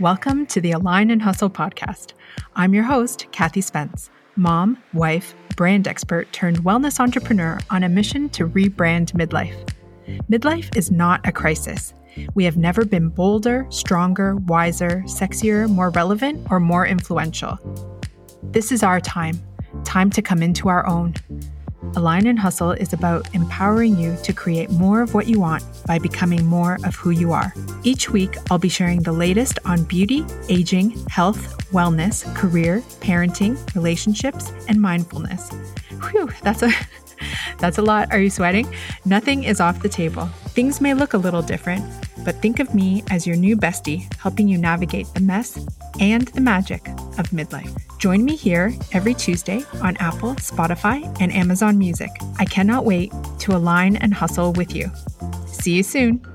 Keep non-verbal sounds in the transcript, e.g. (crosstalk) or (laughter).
Welcome to the Align and Hustle podcast. I'm your host, Kathy Spence, mom, wife, brand expert turned wellness entrepreneur on a mission to rebrand midlife. Midlife is not a crisis. We have never been bolder, stronger, wiser, sexier, more relevant, or more influential. This is our time, time to come into our own. Align and Hustle is about empowering you to create more of what you want by becoming more of who you are. Each week, I'll be sharing the latest on beauty, aging, health, wellness, career, parenting, relationships, and mindfulness. Whew, that's a (laughs) that's a lot. Are you sweating? Nothing is off the table. Things may look a little different, but think of me as your new bestie, helping you navigate the mess and the magic of midlife. Join me here every Tuesday on Apple, Spotify, and Amazon Music. I cannot wait to align and hustle with you. See you soon.